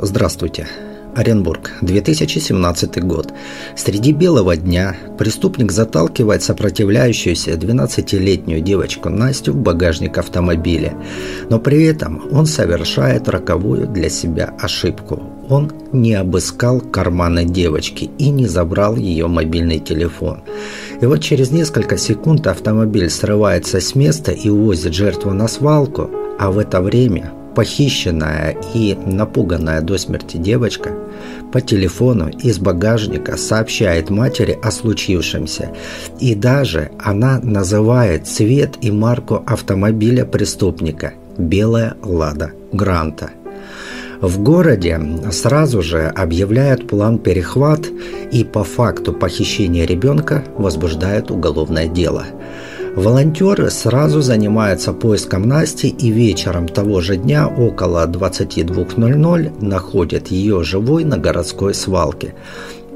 Здравствуйте. Оренбург, 2017 год. Среди белого дня преступник заталкивает сопротивляющуюся 12-летнюю девочку Настю в багажник автомобиля. Но при этом он совершает роковую для себя ошибку. Он не обыскал карманы девочки и не забрал ее мобильный телефон. И вот через несколько секунд автомобиль срывается с места и увозит жертву на свалку, а в это время похищенная и напуганная до смерти девочка по телефону из багажника сообщает матери о случившемся. И даже она называет цвет и марку автомобиля преступника – белая «Лада Гранта». В городе сразу же объявляют план перехват и по факту похищения ребенка возбуждают уголовное дело – Волонтеры сразу занимаются поиском Насти и вечером того же дня около 22.00 находят ее живой на городской свалке.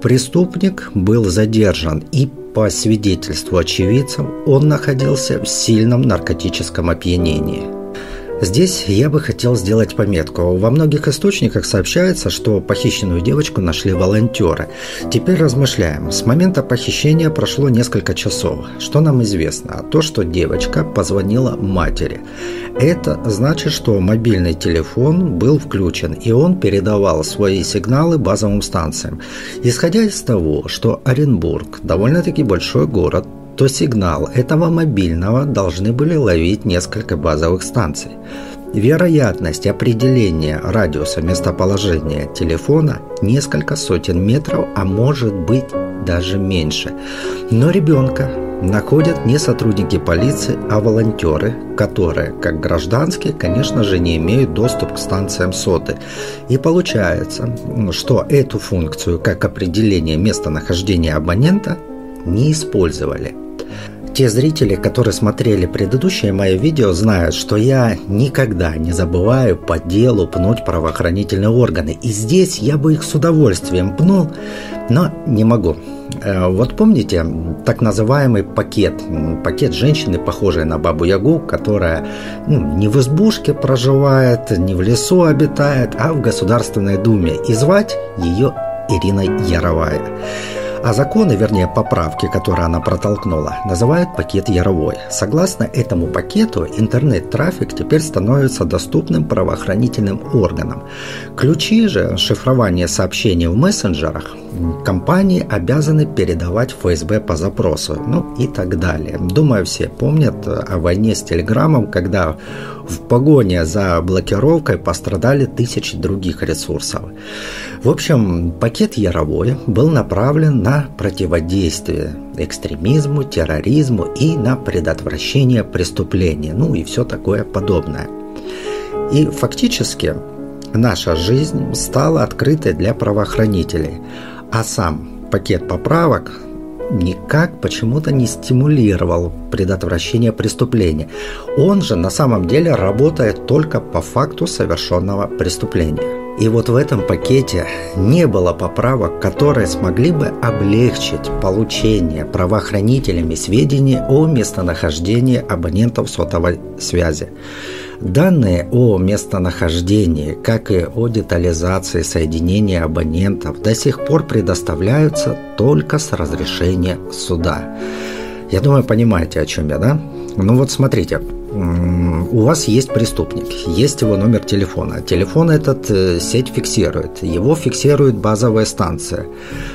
Преступник был задержан и по свидетельству очевидцев он находился в сильном наркотическом опьянении – Здесь я бы хотел сделать пометку. Во многих источниках сообщается, что похищенную девочку нашли волонтеры. Теперь размышляем. С момента похищения прошло несколько часов. Что нам известно? То, что девочка позвонила матери. Это значит, что мобильный телефон был включен, и он передавал свои сигналы базовым станциям. Исходя из того, что Оренбург довольно-таки большой город, то сигнал этого мобильного должны были ловить несколько базовых станций. Вероятность определения радиуса местоположения телефона несколько сотен метров, а может быть даже меньше. Но ребенка находят не сотрудники полиции, а волонтеры, которые, как гражданские, конечно же, не имеют доступ к станциям соты. И получается, что эту функцию, как определение местонахождения абонента, не использовали. Те зрители, которые смотрели предыдущее мое видео, знают, что я никогда не забываю по делу пнуть правоохранительные органы. И здесь я бы их с удовольствием пнул, но не могу. Э, вот помните так называемый пакет, пакет женщины, похожей на бабу Ягу, которая ну, не в избушке проживает, не в лесу обитает, а в Государственной Думе. И звать ее Ирина Яровая. А законы, вернее поправки, которые она протолкнула, называют пакет Яровой. Согласно этому пакету, интернет-трафик теперь становится доступным правоохранительным органам. Ключи же шифрования сообщений в мессенджерах компании обязаны передавать ФСБ по запросу, ну и так далее. Думаю, все помнят о войне с Телеграмом, когда в погоне за блокировкой пострадали тысячи других ресурсов. В общем, пакет Яровой был направлен на противодействие экстремизму, терроризму и на предотвращение преступления, ну и все такое подобное. И фактически наша жизнь стала открытой для правоохранителей, а сам пакет поправок никак почему-то не стимулировал предотвращение преступления. Он же на самом деле работает только по факту совершенного преступления. И вот в этом пакете не было поправок, которые смогли бы облегчить получение правоохранителями сведений о местонахождении абонентов сотовой связи. Данные о местонахождении, как и о детализации соединения абонентов, до сих пор предоставляются только с разрешения суда. Я думаю, понимаете, о чем я, да? Ну вот смотрите, у вас есть преступник, есть его номер телефона. Телефон этот э, сеть фиксирует, его фиксирует базовая станция.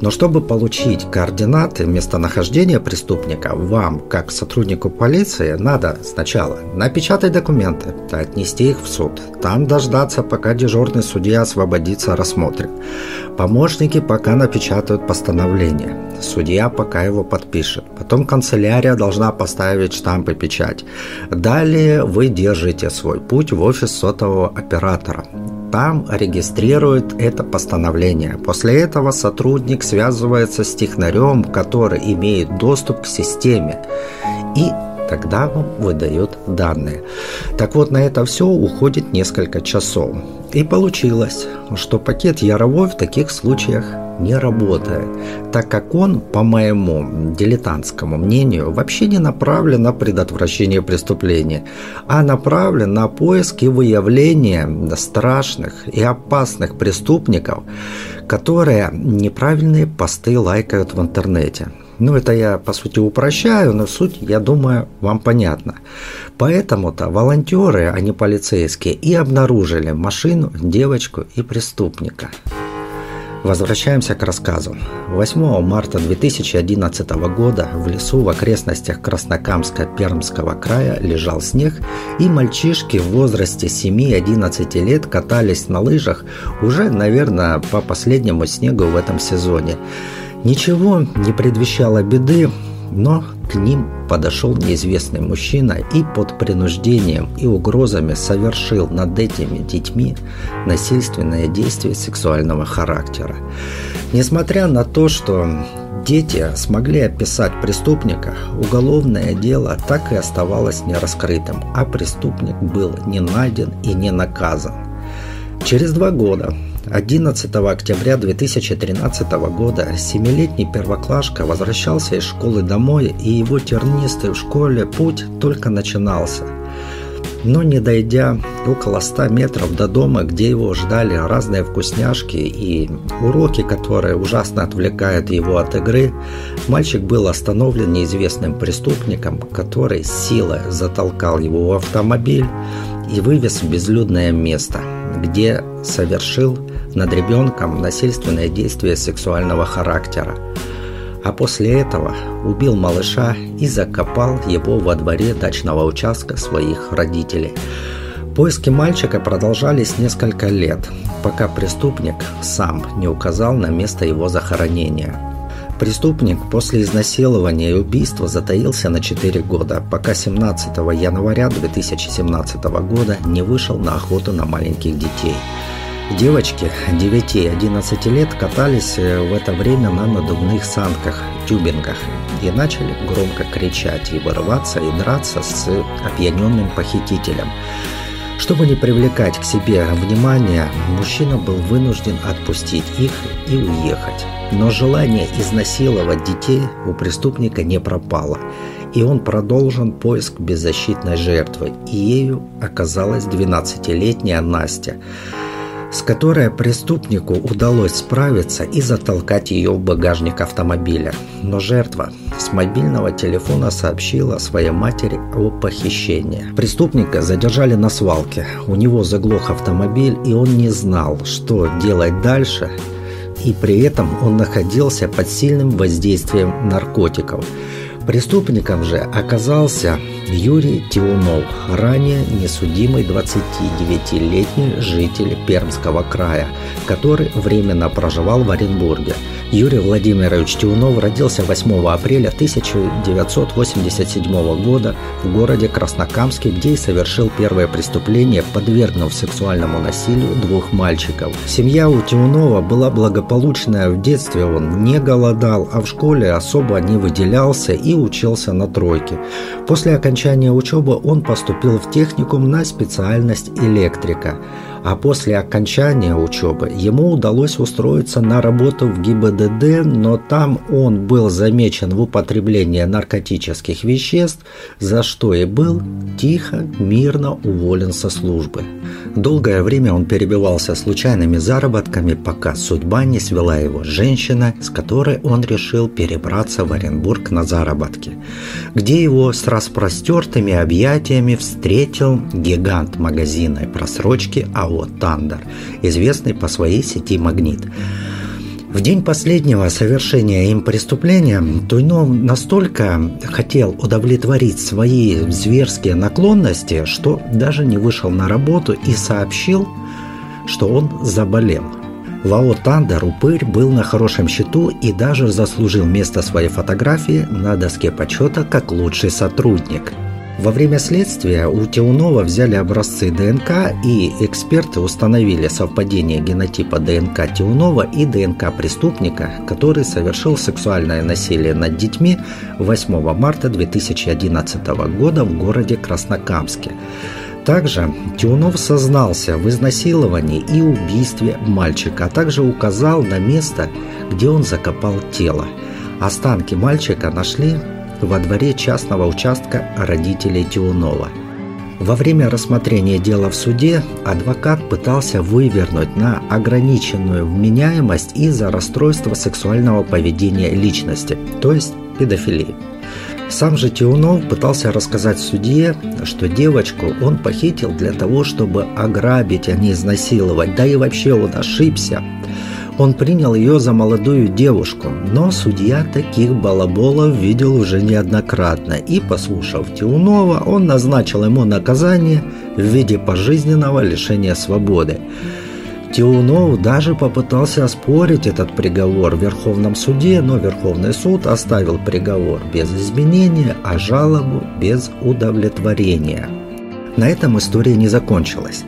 Но чтобы получить координаты местонахождения преступника, вам, как сотруднику полиции, надо сначала напечатать документы, отнести их в суд, там дождаться, пока дежурный судья освободится, рассмотрит. Помощники пока напечатают постановление, судья пока его подпишет. Потом канцелярия должна поставить штамп и печать. Далее вы держите свой путь в офис сотового оператора. Там регистрируют это постановление. После этого сотрудник связывается с технарем, который имеет доступ к системе. И тогда вам выдают данные. Так вот, на это все уходит несколько часов. И получилось, что пакет Яровой в таких случаях не работает, так как он, по моему дилетантскому мнению, вообще не направлен на предотвращение преступления, а направлен на поиск и выявление страшных и опасных преступников, которые неправильные посты лайкают в интернете. Ну, это я, по сути, упрощаю, но суть, я думаю, вам понятна. Поэтому-то волонтеры, а не полицейские, и обнаружили машину, девочку и преступника. Возвращаемся к рассказу. 8 марта 2011 года в лесу в окрестностях Краснокамска Пермского края лежал снег, и мальчишки в возрасте 7-11 лет катались на лыжах уже, наверное, по последнему снегу в этом сезоне. Ничего не предвещало беды, но к ним подошел неизвестный мужчина и под принуждением и угрозами совершил над этими детьми насильственное действие сексуального характера. Несмотря на то, что дети смогли описать преступника, уголовное дело так и оставалось нераскрытым, а преступник был не найден и не наказан. Через два года 11 октября 2013 года семилетний первоклашка возвращался из школы домой, и его тернистый в школе путь только начинался. Но не дойдя около 100 метров до дома, где его ждали разные вкусняшки и уроки, которые ужасно отвлекают его от игры, мальчик был остановлен неизвестным преступником, который силой затолкал его в автомобиль и вывез в безлюдное место, где совершил над ребенком насильственное действие сексуального характера. А после этого убил малыша и закопал его во дворе дачного участка своих родителей. Поиски мальчика продолжались несколько лет, пока преступник сам не указал на место его захоронения. Преступник после изнасилования и убийства затаился на 4 года, пока 17 января 2017 года не вышел на охоту на маленьких детей – Девочки 9-11 лет катались э, в это время на надувных санках, тюбингах и начали громко кричать и вырываться и драться с опьяненным похитителем. Чтобы не привлекать к себе внимания, мужчина был вынужден отпустить их и уехать. Но желание изнасиловать детей у преступника не пропало, и он продолжен поиск беззащитной жертвы, и ею оказалась 12-летняя Настя – с которой преступнику удалось справиться и затолкать ее в багажник автомобиля. Но жертва с мобильного телефона сообщила своей матери о похищении. Преступника задержали на свалке. У него заглох автомобиль, и он не знал, что делать дальше. И при этом он находился под сильным воздействием наркотиков – Преступником же оказался Юрий Тиунов, ранее несудимый 29-летний житель Пермского края, который временно проживал в Оренбурге – Юрий Владимирович Тиунов родился 8 апреля 1987 года в городе Краснокамске, где и совершил первое преступление, подвергнув сексуальному насилию двух мальчиков. Семья у Тиунова была благополучная в детстве, он не голодал, а в школе особо не выделялся и учился на тройке. После окончания учебы он поступил в техникум на специальность электрика а после окончания учебы ему удалось устроиться на работу в ГИБДД, но там он был замечен в употреблении наркотических веществ, за что и был тихо, мирно уволен со службы. Долгое время он перебивался случайными заработками, пока судьба не свела его с женщиной, с которой он решил перебраться в Оренбург на заработки, где его с распростертыми объятиями встретил гигант магазинной просрочки АО АО «Тандер», известный по своей сети «Магнит». В день последнего совершения им преступления Туйнов настолько хотел удовлетворить свои зверские наклонности, что даже не вышел на работу и сообщил, что он заболел. В АО «Тандер» упырь был на хорошем счету и даже заслужил место своей фотографии на доске почета как лучший сотрудник – во время следствия у Теунова взяли образцы ДНК, и эксперты установили совпадение генотипа ДНК Теунова и ДНК преступника, который совершил сексуальное насилие над детьми 8 марта 2011 года в городе Краснокамске. Также Тюнов сознался в изнасиловании и убийстве мальчика, а также указал на место, где он закопал тело. Останки мальчика нашли во дворе частного участка родителей Тиунова. Во время рассмотрения дела в суде адвокат пытался вывернуть на ограниченную вменяемость из-за расстройства сексуального поведения личности, то есть педофилии. Сам же Тиунов пытался рассказать судье, что девочку он похитил для того, чтобы ограбить, а не изнасиловать, да и вообще он ошибся – он принял ее за молодую девушку, но судья таких балаболов видел уже неоднократно, и, послушав Тиунова, он назначил ему наказание в виде пожизненного лишения свободы. Тиунов даже попытался оспорить этот приговор в Верховном суде, но Верховный суд оставил приговор без изменения, а жалобу без удовлетворения. На этом история не закончилась.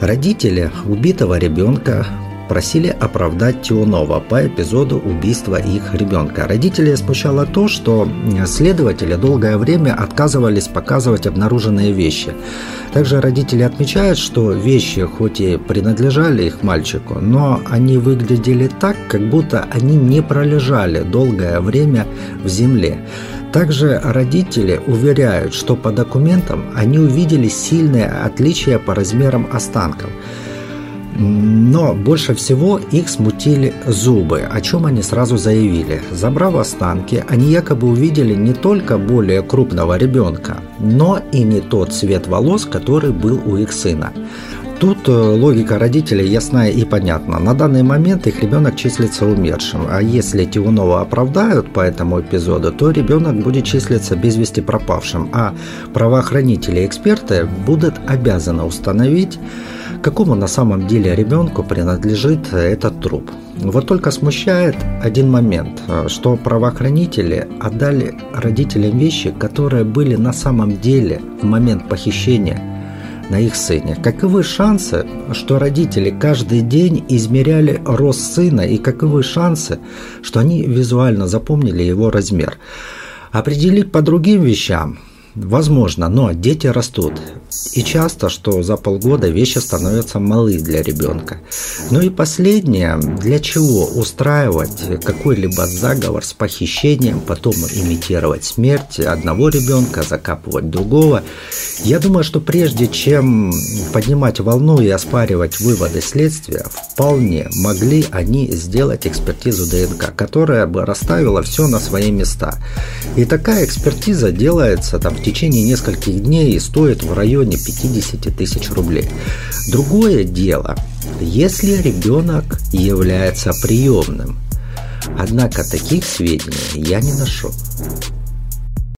Родители убитого ребенка просили оправдать Тиунова по эпизоду убийства их ребенка. Родителей смущало то, что следователи долгое время отказывались показывать обнаруженные вещи. Также родители отмечают, что вещи хоть и принадлежали их мальчику, но они выглядели так, как будто они не пролежали долгое время в земле. Также родители уверяют, что по документам они увидели сильное отличие по размерам останков – но больше всего их смутили зубы, о чем они сразу заявили. Забрав останки, они якобы увидели не только более крупного ребенка, но и не тот цвет волос, который был у их сына. Тут э, логика родителей ясная и понятна. На данный момент их ребенок числится умершим, а если Тиунова оправдают по этому эпизоду, то ребенок будет числиться без вести пропавшим, а правоохранители и эксперты будут обязаны установить какому на самом деле ребенку принадлежит этот труп. Вот только смущает один момент, что правоохранители отдали родителям вещи, которые были на самом деле в момент похищения на их сыне. Каковы шансы, что родители каждый день измеряли рост сына и каковы шансы, что они визуально запомнили его размер. Определить по другим вещам возможно, но дети растут. И часто, что за полгода вещи становятся малы для ребенка. Ну и последнее, для чего устраивать какой-либо заговор с похищением, потом имитировать смерть одного ребенка, закапывать другого. Я думаю, что прежде чем поднимать волну и оспаривать выводы следствия, вполне могли они сделать экспертизу ДНК, которая бы расставила все на свои места. И такая экспертиза делается там в течение нескольких дней и стоит в районе районе 50 тысяч рублей. Другое дело, если ребенок является приемным. Однако таких сведений я не нашел.